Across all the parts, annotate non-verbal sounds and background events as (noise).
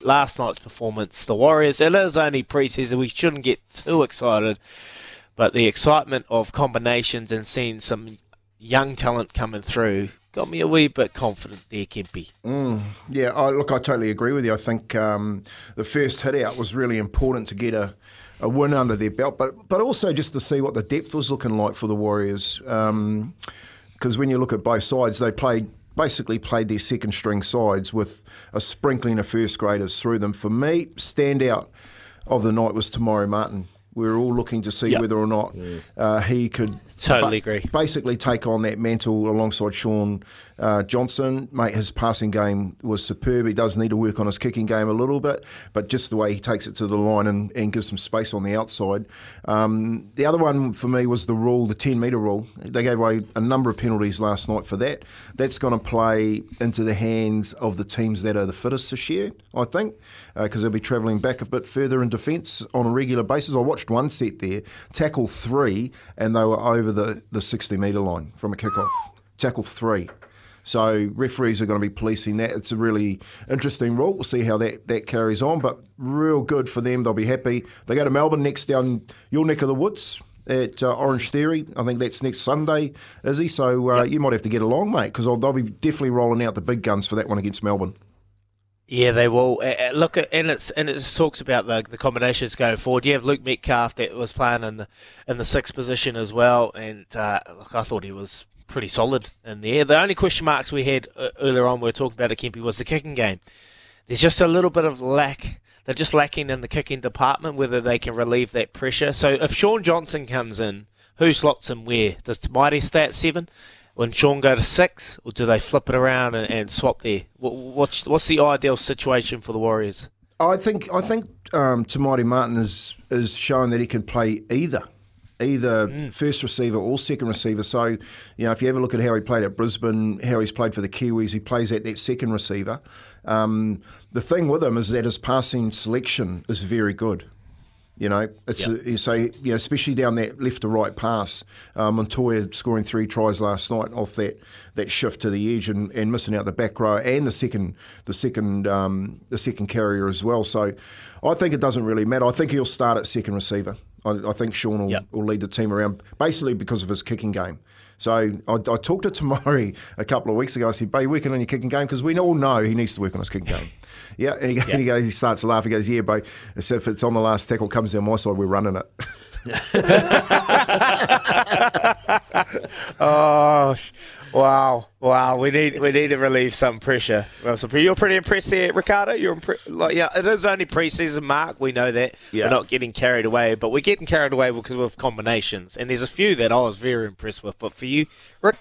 last night's performance, the Warriors, it is only preseason. We shouldn't get too excited, but the excitement of combinations and seeing some young talent coming through got me a wee bit confident there, Kempy. Mm, yeah, I, look, I totally agree with you. I think um, the first hit out was really important to get a, a win under their belt, but but also just to see what the depth was looking like for the Warriors. Because um, when you look at both sides, they played basically played their second string sides with a sprinkling of first graders through them. For me, standout of the night was Maire Martin we were all looking to see yep. whether or not uh, he could totally ba- agree. Basically, take on that mantle alongside Shaun uh, Johnson. Mate, his passing game was superb. He does need to work on his kicking game a little bit, but just the way he takes it to the line and, and gives some space on the outside. Um, the other one for me was the rule, the 10 metre rule. They gave away a number of penalties last night for that. That's going to play into the hands of the teams that are the fittest this year, I think, because uh, they'll be travelling back a bit further in defence on a regular basis. I watched watched one set there, tackle three, and they were over the, the 60 metre line from a kickoff. Tackle three. So referees are going to be policing that. It's a really interesting rule. We'll see how that, that carries on, but real good for them. They'll be happy. They go to Melbourne next down your neck of the woods at uh, Orange Theory. I think that's next Sunday, is he? So uh, yep. you might have to get along, mate, because they'll be definitely rolling out the big guns for that one against Melbourne. Yeah, they will. Uh, look, and it's and it just talks about the the combinations going forward. You have Luke Metcalf that was playing in the in the sixth position as well, and uh, look, I thought he was pretty solid in there. The only question marks we had uh, earlier on, we were talking about at Kempy, was the kicking game. There's just a little bit of lack. They're just lacking in the kicking department, whether they can relieve that pressure. So if Shaun Johnson comes in, who slots him where? Does Mighty stay at seven? When Shaun go to six, or do they flip it around and, and swap there? What, what's what's the ideal situation for the Warriors? I think I think um, Martin is is showing that he can play either. Either mm. first receiver or second receiver. So, you know, if you ever look at how he played at Brisbane, how he's played for the Kiwis, he plays at that second receiver. Um, the thing with him is that his passing selection is very good. You know, it's yep. a, you say, you know, especially down that left to right pass. Um, Montoya scoring three tries last night off that, that shift to the edge and, and missing out the back row and the second the second um, the second carrier as well. So, I think it doesn't really matter. I think he'll start at second receiver. I, I think Shaun will, yep. will lead the team around basically because of his kicking game. So I, I talked to Te Maire a couple of weeks ago. I said, "Bay, you working on your kicking game because we all know he needs to work on his kicking game." (laughs) yeah, and he, yeah. and he goes, he starts to laugh. He goes, "Yeah, Bay, if it's on the last tackle, comes down my side, we're running it." (laughs) (laughs) oh, Wow, wow. We need we need to relieve some pressure. Well, so you're pretty impressed there, Ricardo. You're impre- like yeah. It is only preseason, Mark. We know that. Yeah. We're not getting carried away, but we're getting carried away because of combinations. And there's a few that I was very impressed with. But for you, Rick.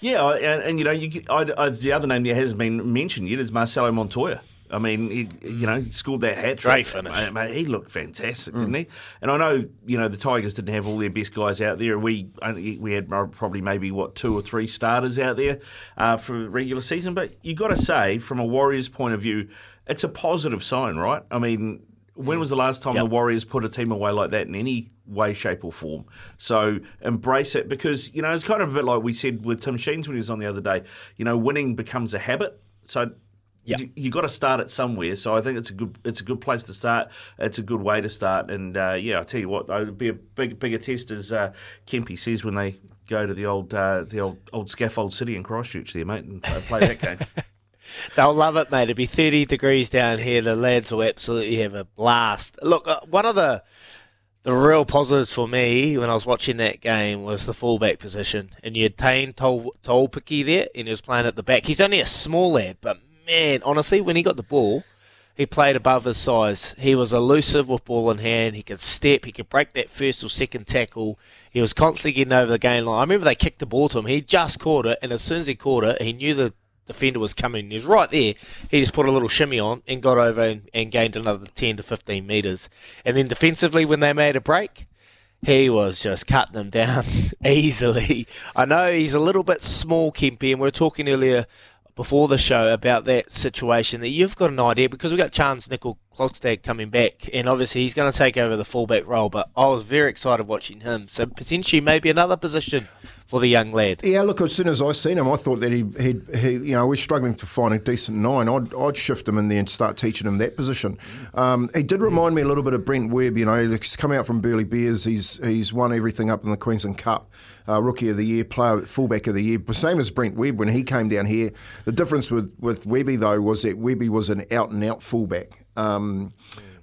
Yeah, and, and you know, you, I, I, the other name that hasn't been mentioned yet is Marcelo Montoya. I mean, he, you know, he scored that hat trick. Great finish. Mate, he looked fantastic, mm. didn't he? And I know, you know, the Tigers didn't have all their best guys out there. We we had probably maybe what two or three starters out there uh, for regular season. But you got to say, from a Warriors point of view, it's a positive sign, right? I mean, when was the last time yep. the Warriors put a team away like that in any way, shape, or form? So embrace it because you know it's kind of a bit like we said with Tim Sheens when he was on the other day. You know, winning becomes a habit. So Yep. You, you got to start it somewhere, so I think it's a good it's a good place to start. It's a good way to start, and uh, yeah, I tell you what, it'll be a big bigger test as uh, Kempy says when they go to the old uh, the old old scaffold city in Christchurch there, mate, and play that game. (laughs) They'll love it, mate. It'll be 30 degrees down here. The lads will absolutely have a blast. Look, uh, one of the the real positives for me when I was watching that game was the fullback position. And you had Taine Tol- Tuaupiki there, and he was playing at the back. He's only a small lad, but man, honestly, when he got the ball, he played above his size. He was elusive with ball in hand. He could step. He could break that first or second tackle. He was constantly getting over the game line. I remember they kicked the ball to him. He just caught it, and as soon as he caught it, he knew the defender was coming. He was right there. He just put a little shimmy on and got over and, and gained another 10 to 15 metres. And then defensively, when they made a break, he was just cutting them (laughs) down easily. I know he's a little bit small, Kempy, and we were talking earlier before the show about that situation that you've got an idea because we've got Chance Nickel Klokstad coming back and obviously he's going to take over the fullback role but I was very excited watching him. So potentially maybe another position for the young lad. Yeah, look, as soon as I seen him, I thought that he, he, he you know, we're struggling to find a decent nine. I'd, I'd shift him in there and start teaching him that position. Um, he did remind me a little bit of Brent Webb. You know, he's come out from Burleigh Bears. He's he's won everything up in the Queensland Cup. Uh, rookie of the year, player, fullback of the year. Same as Brent Webb when he came down here. The difference with with Webby though was that Webby was an out and out fullback. Um,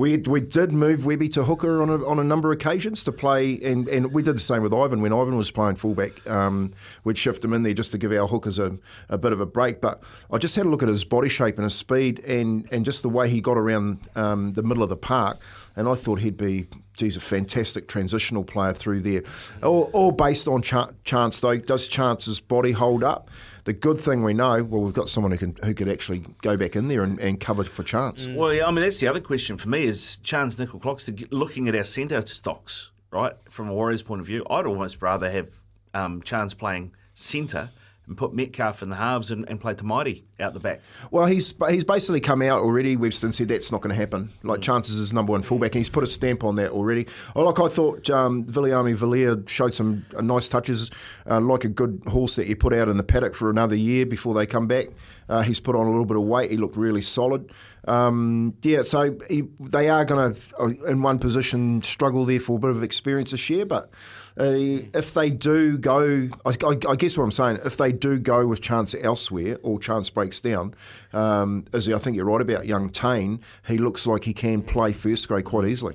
we, we did move Webby to hooker on a, on a number of occasions to play, and, and we did the same with Ivan when Ivan was playing fullback. Um, we'd shift him in there just to give our hookers a, a bit of a break. But I just had a look at his body shape and his speed, and, and just the way he got around um, the middle of the park, and I thought he'd be he's a fantastic transitional player through there. All, all based on ch- chance, though. Does Charnze's body hold up? The good thing we know, well, we've got someone who can who could actually go back in there and, and cover for Charnze. Mm. Well, yeah, I mean, that's the other question for me is Charnze Nicoll Clocks, looking at our centre stocks, right, from a Warriors point of view, I'd almost rather have um, Charnze playing centre and put Metcalf in the halves and, and play Tamati out the back. Well, he's he's basically come out already, Webster, said that's not going to happen. Like, mm. Chances is number one fullback, and he's put a stamp on that already. Oh, like I thought um, Viliami Vailea showed some uh, nice touches, uh, like a good horse that you put out in the paddock for another year before they come back. Uh, he's put on a little bit of weight. He looked really solid. Um, yeah, so he, they are going to, uh, in one position, struggle there for a bit of experience this year, but uh, if they do go, I, I, I, guess what I'm saying, if they do go with Charnze elsewhere or Charnze breaks down, um, as I think you're right about young Taine, he looks like he can play first grade quite easily.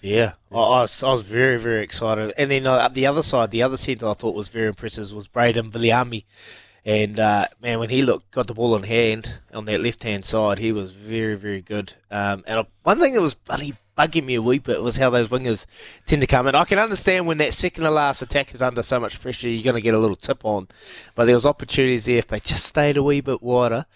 Yeah, I, I, was, I was very, very excited. And then uh, the other side, the other centre I thought was very impressive was Braden Viliami. And uh, man, when he looked, got the ball in hand on that left hand side, he was very, very good. Um, and one thing that was bloody bugging me a wee bit was how those wingers tend to come in. I can understand when that second to last attack is under so much pressure, you're going to get a little tip on. But there was opportunities there if they just stayed a wee bit wider.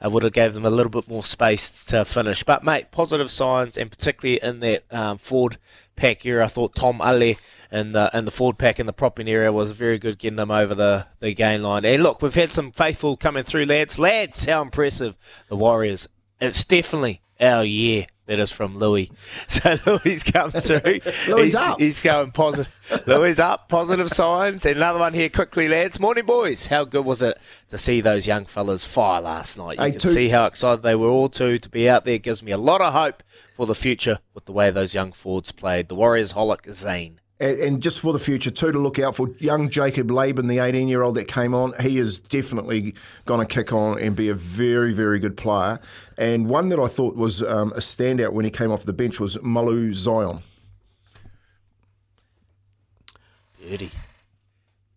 I would have gave them a little bit more space to finish. But mate, positive signs, and particularly in that um, forward pack area, I thought Tom Ale and the and the forward pack in the propping area was very good getting them over the, the gain line. And look, we've had some faithful coming through, lads. Lads, how impressive the Warriors. It's definitely our year that is from Louis. (laughs) So Louis come through. Louis he's, up. He's going positive. (laughs) Louis up. Positive signs. And another one here quickly, lads. Morning, boys. How good was it to see those young fellas fire last night? You hey, can two. see how excited they were all too to be out there. Gives me a lot of hope for the future with the way those young forwards played. The Warriors Holic Zane and just for the future too to look out for young Jacob Laban, the 18 year old that came on. He is definitely going to kick on and be a very, very good player. And one that I thought was um, a standout when he came off the bench was Malu Zion. Beauty.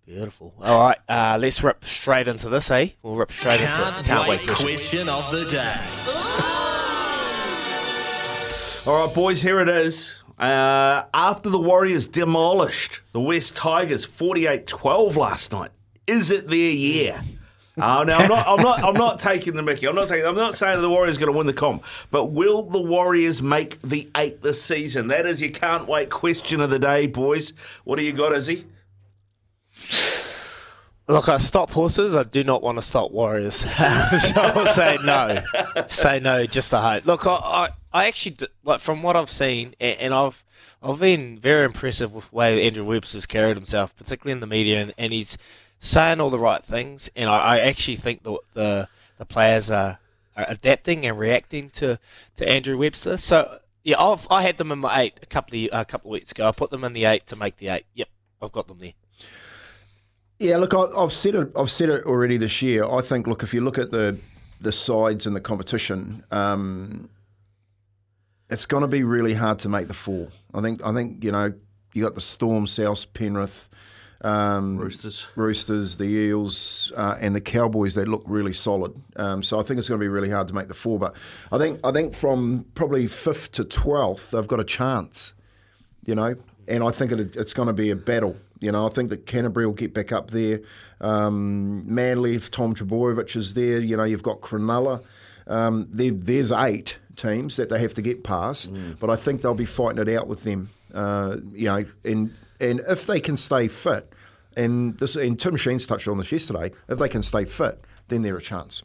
Beautiful. All right, uh, let's rip straight into this, eh? We'll rip straight Can't into it. Can't wait. wait question of the day. All right, boys, here it is. Uh, after the Warriors demolished the West Tigers 48 12 last night, is it their year? Oh, now I'm not. I'm not. I'm not (laughs) taking the Mickey. I'm not taking. I'm not saying the Warriors are going to win the comp, but will the Warriors make the eight this season? That is your can't wait question of the day, boys. What do you got, Izzy? Look, I stop horses. I do not want to stop Warriors, (laughs) so I'll say no. (laughs) say no, just a hope. Look, I, I, I actually like from what I've seen, and, I've I've been very impressive with the way Andrew Webster's carried himself, particularly in the media, and, and he's saying all the right things. And I, I actually think the, the the players are, are adapting and reacting to, to Andrew Webster. So yeah, I've I had them in my eight a couple of a couple of weeks ago. I put them in the eight to make the eight. Yep, I've got them there. Yeah, look, I, have said it. I've said it already this year. I think, look, if you look at the the sides in the competition, um, it's going to be really hard to make the four. I think. I think you know you got the Storm, South, Penrith, um, Roosters. Roosters, the Eels, uh, and the Cowboys. They look really solid. Um, so I think it's going to be really hard to make the four. But I think I think from probably fifth to twelfth, they've got a chance. You know, and I think it, it's going to be a battle. You know, I think that Canterbury will get back up there. Um, Manly, if Tom Trbojevic is there, you know, you've got Cronulla. Um, there, there's eight teams that they have to get past, but I think they'll be fighting it out with them. Uh, you know, and and if they can stay fit, and this and Tim Sheens touched on this yesterday, if they can stay fit, then they're a chance.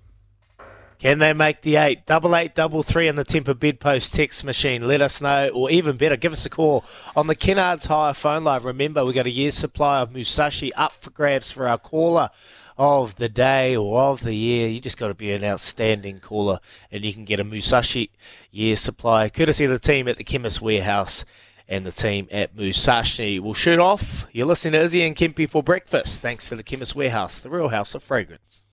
Can they make the eight? Double eight, double three in the Temper Bedpost text machine. Let us know, or even better, give us a call on the Kennards Hire phone line. Remember, we've got a year's supply of Musashi up for grabs for our caller of the day or of the year. You just got to be an outstanding caller, and you can get a Musashi year supply, courtesy of the team at the Chemist Warehouse and the team at Musashi. We'll shoot off. You're listening to Izzy and Kempy for breakfast, thanks to the Chemist Warehouse, the real house of fragrance.